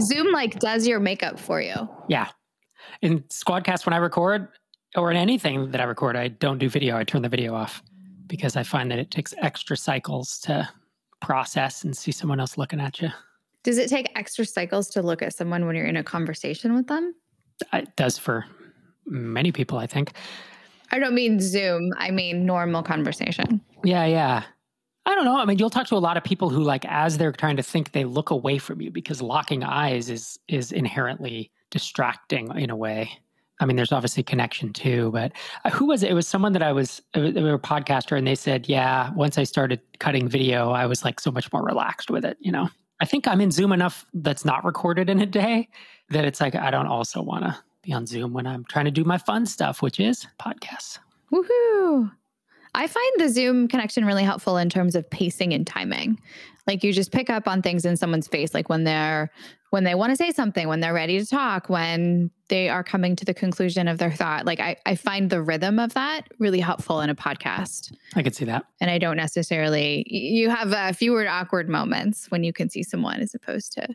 Zoom like does your makeup for you. Yeah. In Squadcast, when I record, or in anything that I record, I don't do video. I turn the video off because I find that it takes extra cycles to process and see someone else looking at you. Does it take extra cycles to look at someone when you're in a conversation with them? Uh, it does for many people, I think. I don't mean Zoom, I mean normal conversation. Yeah, yeah. I don't know. I mean, you'll talk to a lot of people who like as they're trying to think they look away from you because locking eyes is is inherently distracting in a way. I mean, there's obviously connection too, but uh, who was it? It was someone that I was, they were a podcaster, and they said, yeah, once I started cutting video, I was like so much more relaxed with it. You know, I think I'm in Zoom enough that's not recorded in a day that it's like I don't also want to be on Zoom when I'm trying to do my fun stuff, which is podcasts. Woohoo! I find the Zoom connection really helpful in terms of pacing and timing. Like you just pick up on things in someone's face, like when they're when they want to say something, when they're ready to talk, when they are coming to the conclusion of their thought. Like I, I find the rhythm of that really helpful in a podcast. I could see that. And I don't necessarily you have uh, fewer awkward moments when you can see someone as opposed to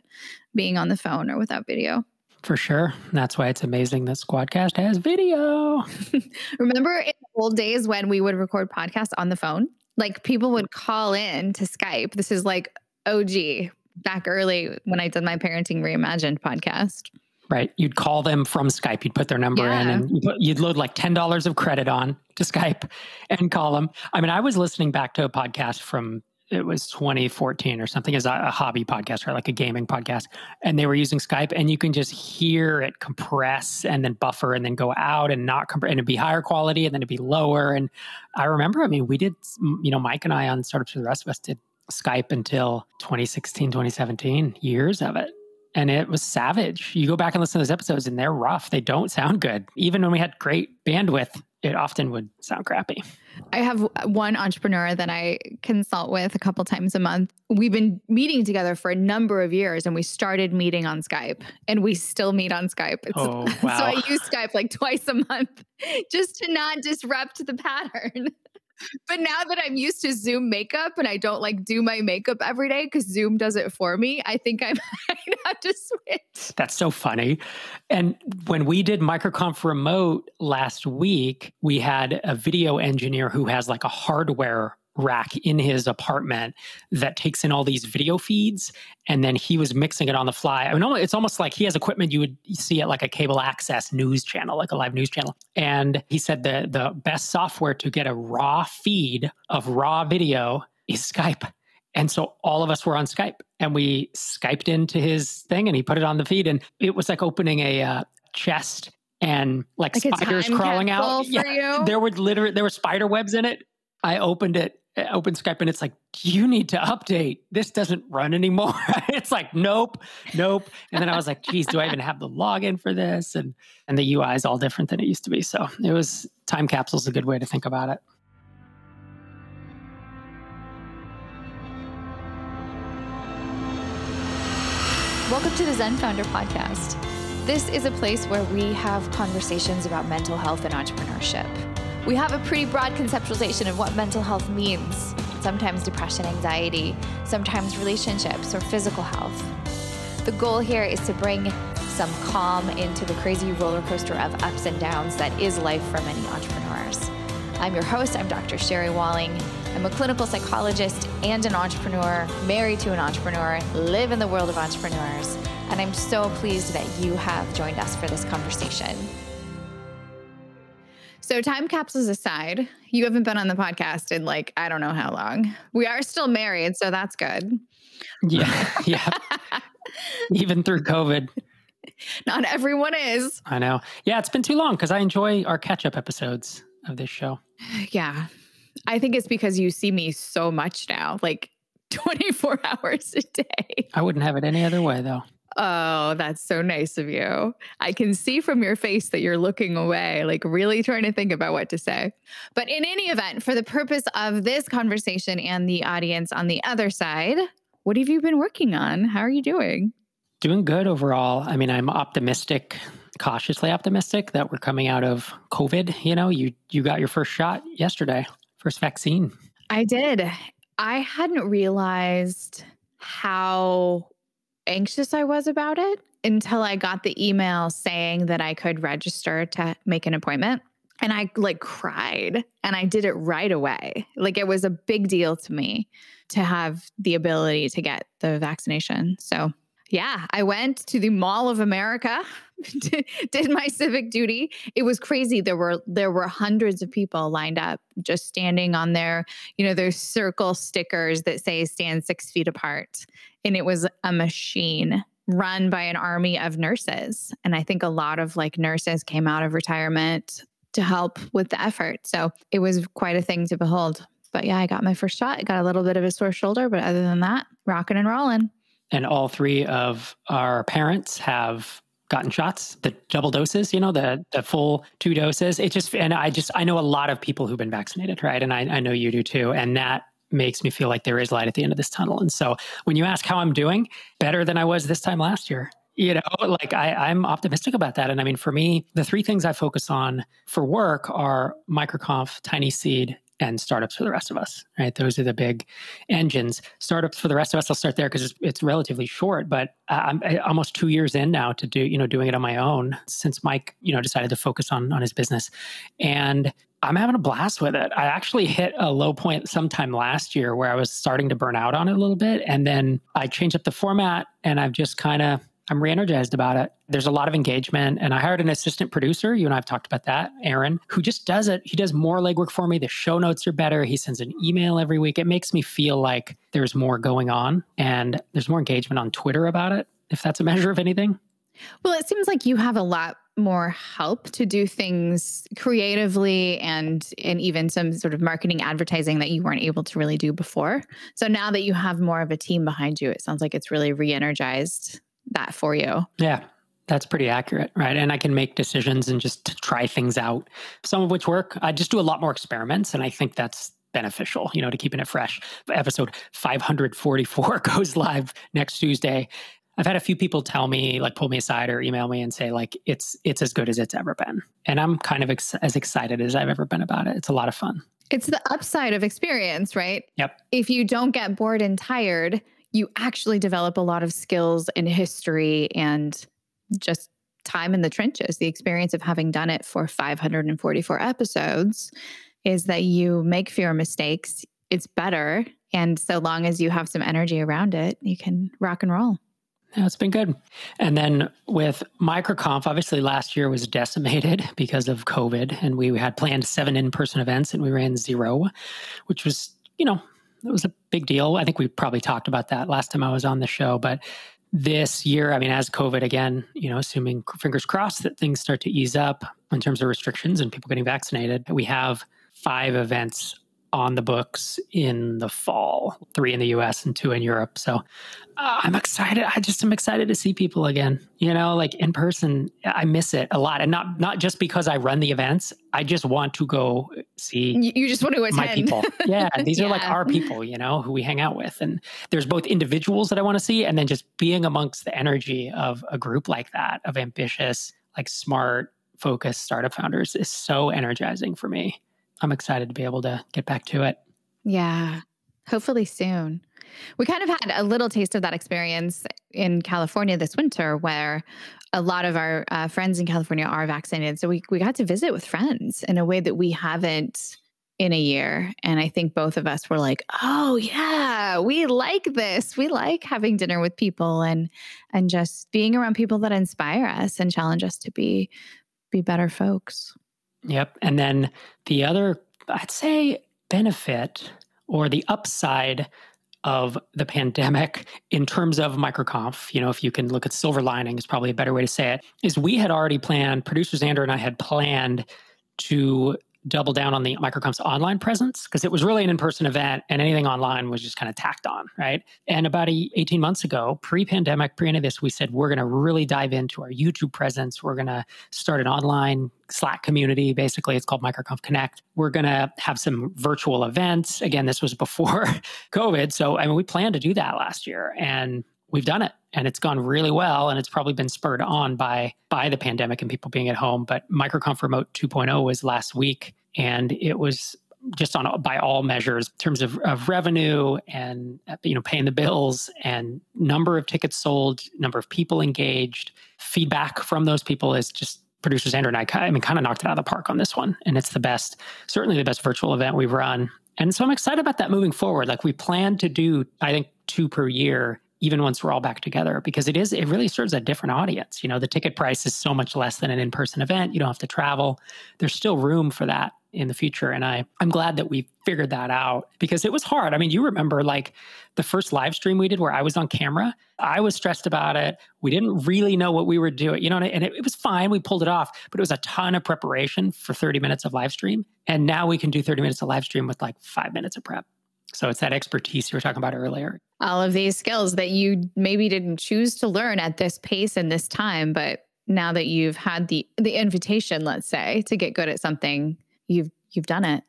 being on the phone or without video. For sure. That's why it's amazing that Squadcast has video. Remember in the old days when we would record podcasts on the phone? Like people would call in to Skype. This is like OG back early when I did my Parenting Reimagined podcast. Right. You'd call them from Skype. You'd put their number yeah. in and you'd load like $10 of credit on to Skype and call them. I mean, I was listening back to a podcast from it was 2014 or something as a, hobby podcast or like a gaming podcast. And they were using skype and you can just hear it compress and then buffer and then go out and not compress and it'd be higher quality and then it'd be lower. And i remember i mean we did you know mike and i on startups for the rest of us did skype until 2016 2017 years of it. And it was savage. You go back and listen to those episodes and they're rough. They don't sound good. Even when we had great bandwidth it often would sound crappy. I have one entrepreneur that I consult with a couple times a month. We've been meeting together for a number of years and we started meeting on Skype and we still meet on Skype. It's, oh, wow. so I use Skype like twice a month just to not disrupt the pattern. But now that I'm used to Zoom makeup and I don't like do my makeup every day because Zoom does it for me, I think I might have to switch. That's so funny. And when we did MicroConf Remote last week, we had a video engineer who has like a hardware rack in his apartment that takes in all these video feeds and then he was mixing it on the fly. I mean, it's almost like he has equipment you would see at like a cable access news channel, like a live news channel. And he said the the best software to get a raw feed of raw video is Skype. And so all of us were on Skype and we Skyped into his thing and he put it on the feed and it was like opening a uh, chest and like, like spiders crawling out. Yeah, there were literally there were spider webs in it. I opened it Uh, open Skype and it's like, you need to update. This doesn't run anymore. it's like, nope, nope. And then I was like, geez, do I even have the login for this? And and the UI is all different than it used to be. So it was time capsule's a good way to think about it. Welcome to the Zen Founder Podcast. This is a place where we have conversations about mental health and entrepreneurship. We have a pretty broad conceptualization of what mental health means sometimes depression, anxiety, sometimes relationships or physical health. The goal here is to bring some calm into the crazy roller coaster of ups and downs that is life for many entrepreneurs. I'm your host, I'm Dr. Sherry Walling. I'm a clinical psychologist and an entrepreneur, married to an entrepreneur, live in the world of entrepreneurs, and I'm so pleased that you have joined us for this conversation. So, time capsules aside, you haven't been on the podcast in like, I don't know how long. We are still married, so that's good. Yeah. Yeah. Even through COVID. Not everyone is. I know. Yeah, it's been too long because I enjoy our catch up episodes of this show. Yeah. I think it's because you see me so much now, like 24 hours a day. I wouldn't have it any other way, though. Oh, that's so nice of you. I can see from your face that you're looking away, like really trying to think about what to say. But in any event, for the purpose of this conversation and the audience on the other side, what have you been working on? How are you doing? Doing good overall. I mean, I'm optimistic, cautiously optimistic that we're coming out of COVID. You know, you you got your first shot yesterday, first vaccine. I did. I hadn't realized how anxious I was about it until I got the email saying that I could register to make an appointment. And I like cried and I did it right away. Like it was a big deal to me to have the ability to get the vaccination. So, yeah, I went to the Mall of America, did my civic duty. It was crazy. There were there were hundreds of people lined up just standing on their, you know, their circle stickers that say stand 6 feet apart. And it was a machine run by an army of nurses. And I think a lot of like nurses came out of retirement to help with the effort. So it was quite a thing to behold. But yeah, I got my first shot. I got a little bit of a sore shoulder, but other than that, rocking and rolling. And all three of our parents have gotten shots, the double doses, you know, the the full two doses. It just and I just I know a lot of people who've been vaccinated, right? And I, I know you do too. And that makes me feel like there is light at the end of this tunnel. And so when you ask how I'm doing, better than I was this time last year. You know, like I, I'm optimistic about that. And I mean, for me, the three things I focus on for work are microconf, tiny seed, and startups for the rest of us, right? Those are the big engines. Startups for the rest of us, I'll start there because it's, it's, relatively short, but I'm almost two years in now to do, you know, doing it on my own since Mike, you know, decided to focus on, on his business. And I'm having a blast with it. I actually hit a low point sometime last year where I was starting to burn out on it a little bit. And then I changed up the format and I've just kind of, I'm re energized about it. There's a lot of engagement. And I hired an assistant producer. You and I have talked about that, Aaron, who just does it. He does more legwork for me. The show notes are better. He sends an email every week. It makes me feel like there's more going on and there's more engagement on Twitter about it, if that's a measure of anything. Well, it seems like you have a lot more help to do things creatively and and even some sort of marketing advertising that you weren't able to really do before. So now that you have more of a team behind you, it sounds like it's really re-energized that for you. Yeah. That's pretty accurate, right? And I can make decisions and just try things out, some of which work. I just do a lot more experiments, and I think that's beneficial, you know, to keeping it fresh. Episode 544 goes live next Tuesday. I've had a few people tell me, like, pull me aside or email me and say, like, it's it's as good as it's ever been, and I'm kind of ex- as excited as I've ever been about it. It's a lot of fun. It's the upside of experience, right? Yep. If you don't get bored and tired, you actually develop a lot of skills in history and just time in the trenches. The experience of having done it for 544 episodes is that you make fewer mistakes. It's better, and so long as you have some energy around it, you can rock and roll. Yeah, it's been good. And then with MicroConf, obviously last year was decimated because of COVID, and we had planned seven in person events and we ran zero, which was, you know, it was a big deal. I think we probably talked about that last time I was on the show. But this year, I mean, as COVID again, you know, assuming fingers crossed that things start to ease up in terms of restrictions and people getting vaccinated, we have five events on the books in the fall, three in the US and two in Europe. So uh, I'm excited. I just am excited to see people again. You know, like in person, I miss it a lot, and not not just because I run the events. I just want to go see. You just want to attend. my people. Yeah, these yeah. are like our people. You know, who we hang out with, and there's both individuals that I want to see, and then just being amongst the energy of a group like that of ambitious, like smart, focused startup founders is so energizing for me. I'm excited to be able to get back to it. Yeah, hopefully soon. We kind of had a little taste of that experience in California this winter, where a lot of our uh, friends in California are vaccinated. So we, we got to visit with friends in a way that we haven't in a year. And I think both of us were like, oh yeah, we like this. We like having dinner with people and and just being around people that inspire us and challenge us to be be better folks. Yep. And then the other, I'd say, benefit or the upside of the pandemic in terms of microconf, you know, if you can look at silver lining is probably a better way to say it, is we had already planned, producer Xander and I had planned to double down on the microconf's online presence because it was really an in-person event and anything online was just kind of tacked on right? And about a, 18 months ago pre-pandemic pre any of this we said we're going to really dive into our youtube presence. We're going to start an online slack community basically it's called microconf connect. We're going to have some virtual events. Again this was before covid so i mean we planned to do that last year and we've done it and it's gone really well and it's probably been spurred on by by the pandemic and people being at home but microconf remote 2.0 was last week and it was just on by all measures in terms of, of revenue and you know paying the bills and number of tickets sold, number of people engaged, feedback from those people is just producer Xander and I, I mean, kind of knocked it out of the park on this one, and it's the best, certainly the best virtual event we've run. And so I'm excited about that moving forward. Like we plan to do, I think, two per year even once we're all back together because it is it really serves a different audience. You know the ticket price is so much less than an in-person event. You don't have to travel. There's still room for that in the future. And i i'm glad that we figured that out because it was hard. I mean you remember like the first live stream we did where i was on camera i was stressed about it. We didn't really know what we were doing you know and it, it was fine. We pulled it off but it was a ton of preparation for 30 minutes of live stream. And now we can do 30 minutes of live stream with like five minutes of prep so it's that expertise you were talking about earlier. All of these skills that you maybe didn't choose to learn at this pace and this time, but now that you've had the the invitation, let's say, to get good at something, you've you've done it.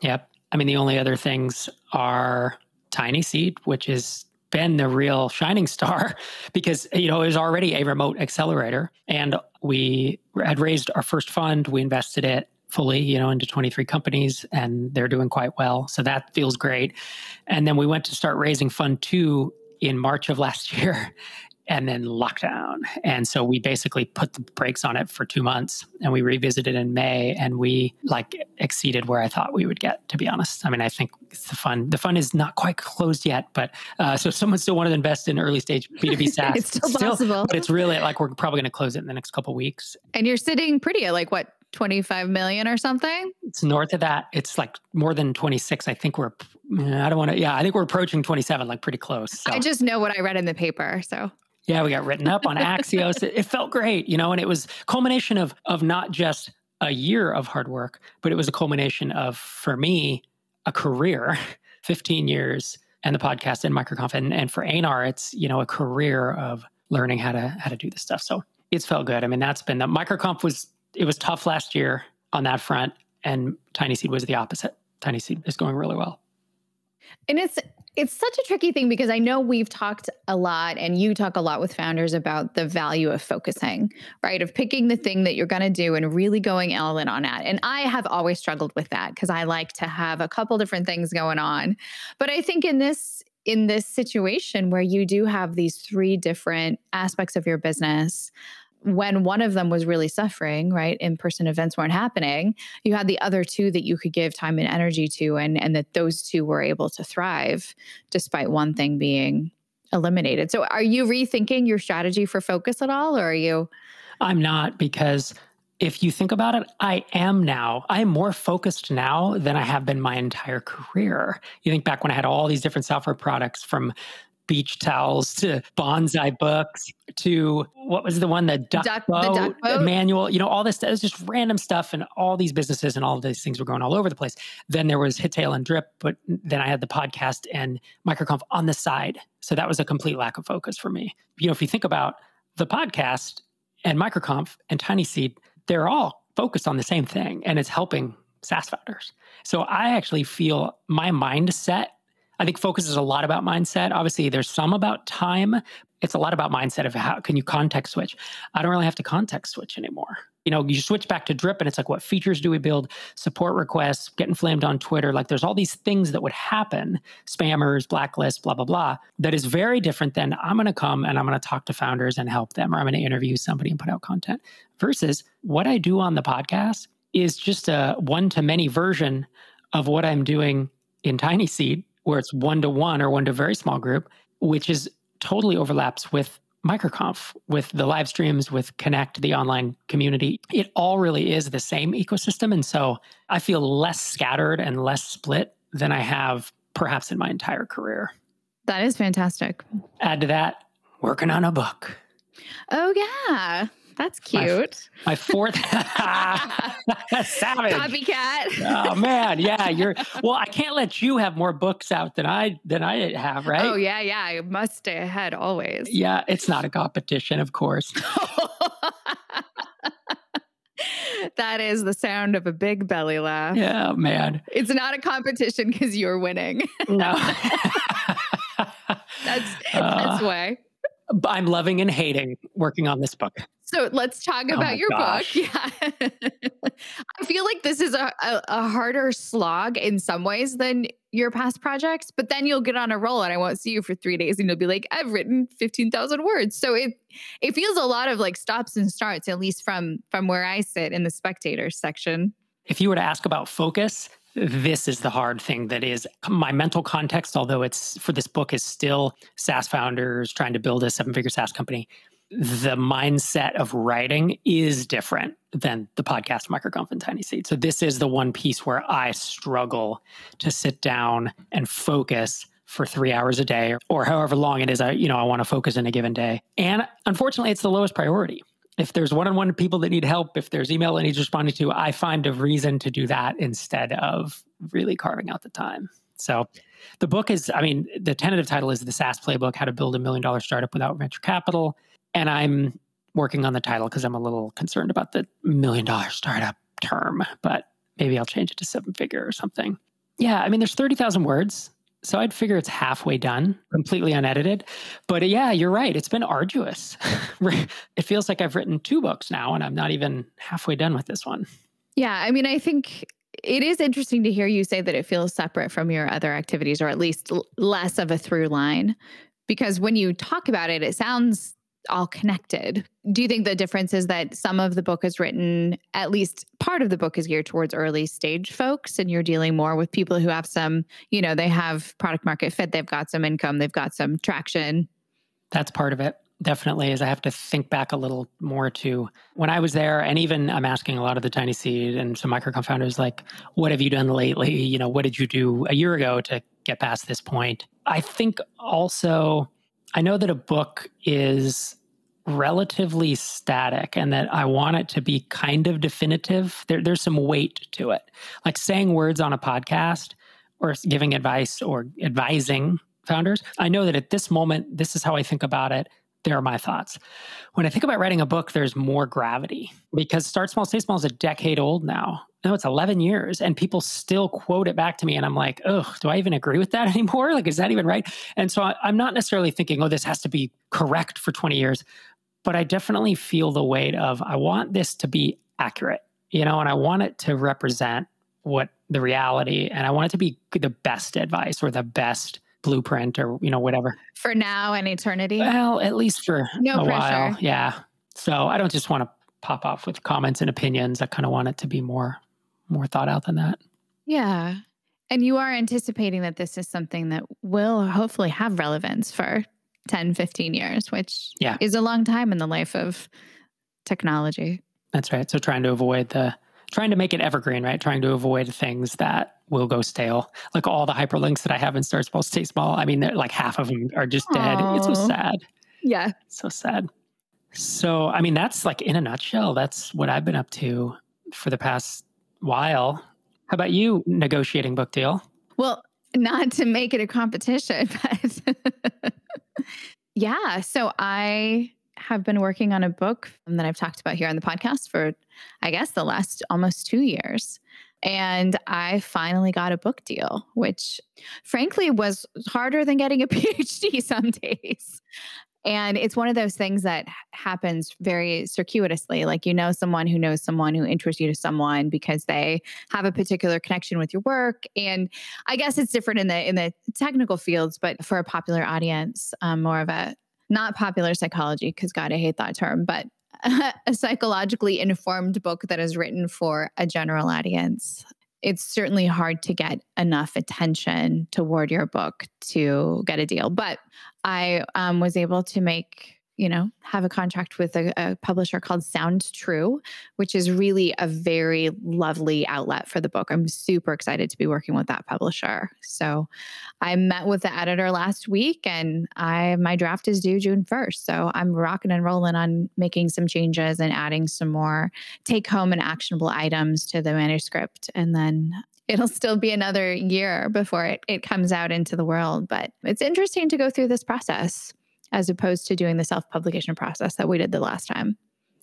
Yep. I mean, the only other things are Tiny Seed, which has been the real shining star because you know it was already a remote accelerator, and we had raised our first fund. We invested it fully, you know, into 23 companies and they're doing quite well. So that feels great. And then we went to start raising fund two in March of last year and then lockdown. And so we basically put the brakes on it for two months and we revisited in May and we like exceeded where I thought we would get, to be honest. I mean, I think it's the fund, the fund is not quite closed yet, but uh, so if someone still wanted to invest in early stage B2B SaaS, it's still, still possible. But it's really like we're probably going to close it in the next couple weeks. And you're sitting pretty at like what, 25 million or something? It's north of that. It's like more than 26. I think we're, I don't want to, yeah, I think we're approaching 27, like pretty close. So. I just know what I read in the paper. So. Yeah, we got written up on Axios. it, it felt great, you know, and it was culmination of of not just a year of hard work, but it was a culmination of, for me, a career, 15 years and the podcast and microconf. And, and for Einar it's, you know, a career of learning how to how to do this stuff. So it's felt good. I mean, that's been the microconf was it was tough last year on that front, and Tiny Seed was the opposite. Tiny Seed is going really well. And it's it's such a tricky thing because I know we've talked a lot and you talk a lot with founders about the value of focusing, right? Of picking the thing that you're going to do and really going all in on that. And I have always struggled with that because I like to have a couple different things going on. But I think in this in this situation where you do have these three different aspects of your business, when one of them was really suffering, right? In person events weren't happening, you had the other two that you could give time and energy to, and, and that those two were able to thrive despite one thing being eliminated. So, are you rethinking your strategy for focus at all, or are you? I'm not because if you think about it, I am now. I am more focused now than I have been my entire career. You think back when I had all these different software products from beach towels to bonsai books to what was the one the duck, duck, boat, the duck boat. Manual you know all this it was just random stuff and all these businesses and all these things were going all over the place. Then there was hittail and drip but then i had the podcast and microconf on the side. So that was a complete lack of focus for me. You know if you think about the podcast and microconf and tiny seed they're all focused on the same thing and it's helping SaaS founders. So I actually feel my mindset I think focus is a lot about mindset. Obviously, there's some about time. It's a lot about mindset of how can you context switch. I don't really have to context switch anymore. You know, you switch back to drip and it's like, what features do we build? Support requests, getting flamed on Twitter. Like there's all these things that would happen, spammers, blacklists, blah, blah, blah, that is very different than I'm going to come and I'm going to talk to founders and help them, or I'm going to interview somebody and put out content versus what I do on the podcast is just a one to many version of what I'm doing in Tiny Seed where it's one to one or one to very small group, which is totally overlaps with MicroConf, with the live streams, with Connect, the online community. It all really is the same ecosystem. And so I feel less scattered and less split than I have perhaps in my entire career. That is fantastic. Add to that, working on a book. Oh, yeah. That's cute. My, my fourth savage copycat. oh man, yeah, you're. Well, I can't let you have more books out than I than I have, right? Oh yeah, yeah. I must stay ahead always. Yeah, it's not a competition, of course. that is the sound of a big belly laugh. Yeah, man. It's not a competition because you're winning. no. that's that's uh, way. I'm loving and hating working on this book. So let's talk oh about your gosh. book. Yeah. I feel like this is a, a, a, harder slog in some ways than your past projects, but then you'll get on a roll and I won't see you for three days and you'll be like, I've written 15,000 words. So it, it feels a lot of like stops and starts, at least from, from where I sit in the spectators section. If you were to ask about focus, this is the hard thing that is my mental context, although it's for this book is still SaaS founders trying to build a seven figure SaaS company. The mindset of writing is different than the podcast microconf and tiny seed. So this is the one piece where I struggle to sit down and focus for three hours a day or however long it is I, you know, I want to focus in a given day. And unfortunately, it's the lowest priority if there's one-on-one people that need help, if there's email that needs responding to, I find a reason to do that instead of really carving out the time. So the book is, I mean, the tentative title is The SaaS Playbook How to Build a Million Dollar Startup Without Venture Capital. And I'm working on the title because I'm a little concerned about the million dollar startup term, but maybe I'll change it to seven figure or something. Yeah, I mean, there's 30,000 words. So I'd figure it's halfway done, completely unedited. But uh, yeah, you're right. It's been arduous. it feels like I've written two books now and I'm not even halfway done with this one. Yeah. I mean, I think it is interesting to hear you say that it feels separate from your other activities or at least l- less of a through line. Because when you talk about it, it sounds all connected. Do you think the difference is that some of the book is written, at least part of the book is geared towards early stage folks, and you're dealing more with people who have some, you know, they have product market fit, they've got some income, they've got some traction? That's part of it. Definitely, is I have to think back a little more to when I was there, and even I'm asking a lot of the tiny seed and some micro founders, like, what have you done lately? You know, what did you do a year ago to get past this point? I think also I know that a book is relatively static and that I want it to be kind of definitive. There, there's some weight to it. Like saying words on a podcast or giving advice or advising founders. I know that at this moment, this is how I think about it. There are my thoughts. When I think about writing a book, there's more gravity because Start Small, Stay Small is a decade old now no, it's 11 years. And people still quote it back to me. And I'm like, oh, do I even agree with that anymore? Like, is that even right? And so I, I'm not necessarily thinking, oh, this has to be correct for 20 years. But I definitely feel the weight of, I want this to be accurate, you know, and I want it to represent what the reality, and I want it to be the best advice or the best blueprint or, you know, whatever. For now and eternity? Well, at least for no a pressure. while. Yeah. So I don't just want to pop off with comments and opinions. I kind of want it to be more more thought out than that. Yeah. And you are anticipating that this is something that will hopefully have relevance for 10, 15 years, which yeah. is a long time in the life of technology. That's right. So trying to avoid the trying to make it evergreen, right? Trying to avoid things that will go stale. Like all the hyperlinks that I have in Start Small, Stay Small. I mean, like half of them are just dead. Aww. It's so sad. Yeah. so sad. So, I mean, that's like in a nutshell, that's what I've been up to for the past while. How about you negotiating book deal? Well, not to make it a competition, but yeah. So I have been working on a book that I've talked about here on the podcast for, I guess, the last almost two years. And I finally got a book deal, which frankly was harder than getting a PhD some days. And it's one of those things that happens very circuitously. Like you know someone who knows someone who introduces you to someone because they have a particular connection with your work. And I guess it's different in the in the technical fields, but for a popular audience, um, more of a not popular psychology, because God, I hate that term, but a psychologically informed book that is written for a general audience it's certainly hard to get enough attention toward your book to get a deal. But I um, was able to make you know, have a contract with a, a, publisher called Sounds True, which is really a very lovely outlet for the book. I'm super excited to be working with that publisher. So I met with the editor last week and I my draft is due June 1st. So I'm rocking and rolling on making some changes and adding some more take home and actionable items to the manuscript. And then it'll still be another year before it, it comes out into the world. But it's interesting to go through this process as opposed to doing the self publication process that we did the last time.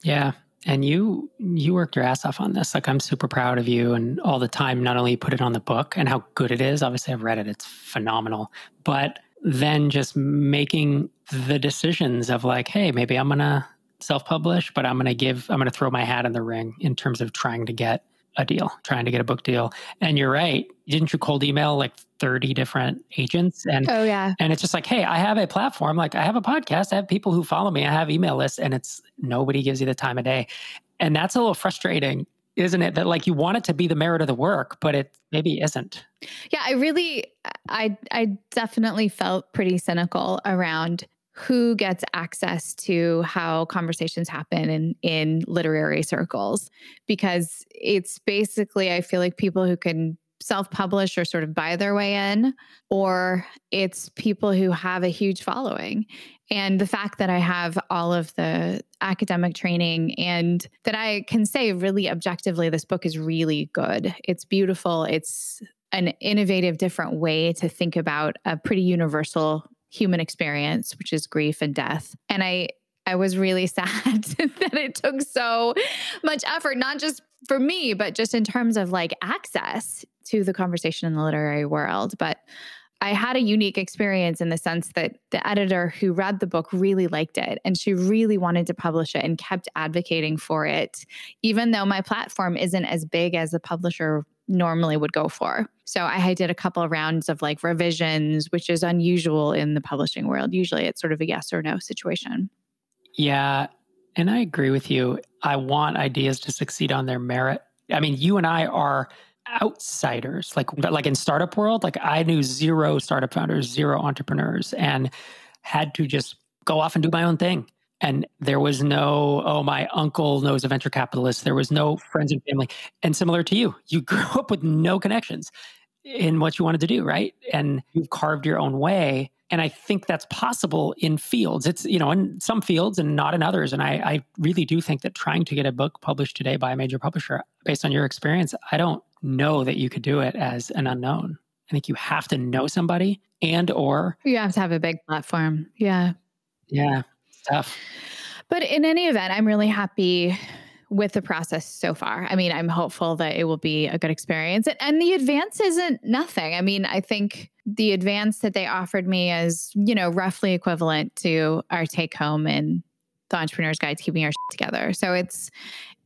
Yeah. And you you worked your ass off on this. Like I'm super proud of you and all the time not only put it on the book and how good it is. Obviously I've read it. It's phenomenal. But then just making the decisions of like, hey, maybe I'm going to self publish, but I'm going to give, I'm going to throw my hat in the ring in terms of trying to get a deal, trying to get a book deal. And you're right. Didn't you cold email like 30 different agents? And oh yeah. And it's just like, hey, I have a platform, like I have a podcast, I have people who follow me, I have email lists, and it's nobody gives you the time of day. And that's a little frustrating, isn't it? That like you want it to be the merit of the work, but it maybe isn't. Yeah, I really I I definitely felt pretty cynical around who gets access to how conversations happen in in literary circles. Because it's basically I feel like people who can self-publish or sort of buy their way in or it's people who have a huge following. And the fact that I have all of the academic training and that I can say really objectively this book is really good. It's beautiful. It's an innovative different way to think about a pretty universal human experience, which is grief and death. And I I was really sad that it took so much effort, not just for me, but just in terms of like access to the conversation in the literary world. But I had a unique experience in the sense that the editor who read the book really liked it and she really wanted to publish it and kept advocating for it, even though my platform isn't as big as the publisher normally would go for. So I did a couple of rounds of like revisions, which is unusual in the publishing world. Usually it's sort of a yes or no situation. Yeah. And I agree with you. I want ideas to succeed on their merit. I mean, you and I are outsiders like like in startup world like i knew zero startup founders zero entrepreneurs and had to just go off and do my own thing and there was no oh my uncle knows a venture capitalist. There was no friends and family. And similar to you you grew up with no connections in what you wanted to do right? And you've carved your own way. And i think that's possible in fields. It's you know in some fields and not in others. And i, I really do think that trying to get a book published today by a major publisher based on your experience i don't know that you could do it as an unknown. I think you have to know somebody and or you have to have a big platform. Yeah. Yeah tough. But in any event, I'm really happy with the process so far. I mean, I'm hopeful that it will be a good experience. And the advance isn't nothing. I mean, I think the advance that they offered me is, you know, roughly equivalent to our take home in the entrepreneur's guide to keeping our together. So it's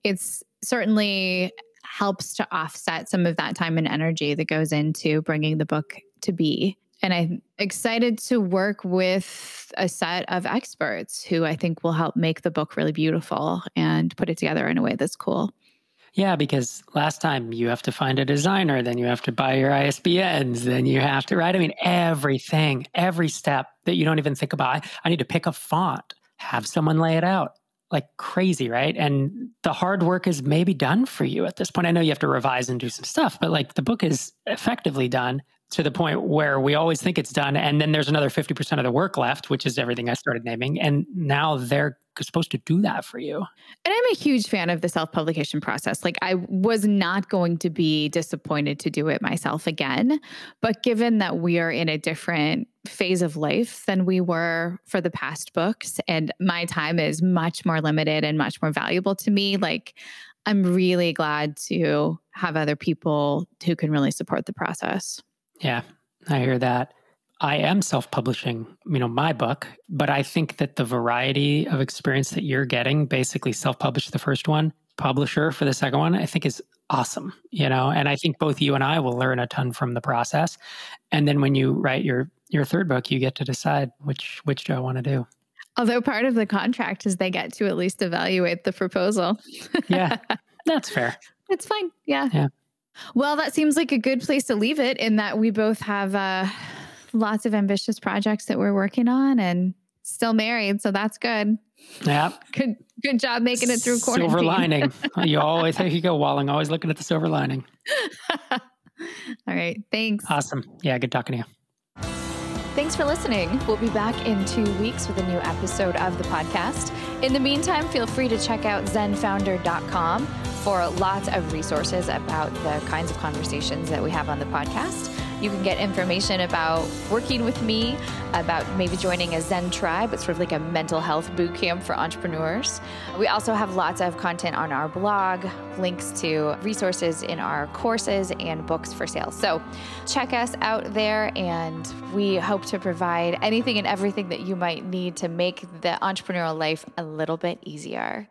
it's certainly helps to offset some of that time and energy that goes into bringing the book to be and I'm excited to work with a set of experts who I think will help make the book really beautiful and put it together in a way that's cool. Yeah, because last time you have to find a designer, then you have to buy your ISBNs, then you have to, right? I mean, everything, every step that you don't even think about. I need to pick a font, have someone lay it out like crazy, right? And the hard work is maybe done for you at this point. I know you have to revise and do some stuff, but like the book is effectively done to the point where we always think it's done. And then there's another 50% of the work left, which is everything I started naming. And now they're supposed to do that for you. And I'm a huge fan of the self publication process. Like, I was not going to be disappointed to do it myself again. But given that we are in a different phase of life than we were for the past books, and my time is much more limited and much more valuable to me, like, I'm really glad to have other people who can really support the process. Yeah, I hear that. I am self-publishing, you know, my book, but I think that the variety of experience that you're getting, basically self-published the first one, publisher for the second one, I think is awesome, you know, and I think both you and I will learn a ton from the process. And then when you write your your third book, you get to decide which which do I want to do. Although part of the contract is they get to at least evaluate the proposal. yeah. That's fair. It's fine. Yeah. Yeah. Well, that seems like a good place to leave it in that we both have uh, lots of ambitious projects that we're working on and still married. So that's good. Yeah. Good good job making it through quarantine. Silver lining. you always, there you go, Walling, always looking at the silver lining. All right. Thanks. Awesome. Yeah. Good talking to you. Thanks for listening. We'll be back in two weeks with a new episode of the podcast. In the meantime, feel free to check out zenfounder.com for lots of resources about the kinds of conversations that we have on the podcast. You can get information about working with me, about maybe joining a Zen tribe. It's sort of like a mental health boot camp for entrepreneurs. We also have lots of content on our blog, links to resources in our courses and books for sale. So check us out there, and we hope to provide anything and everything that you might need to make the entrepreneurial life a little bit easier.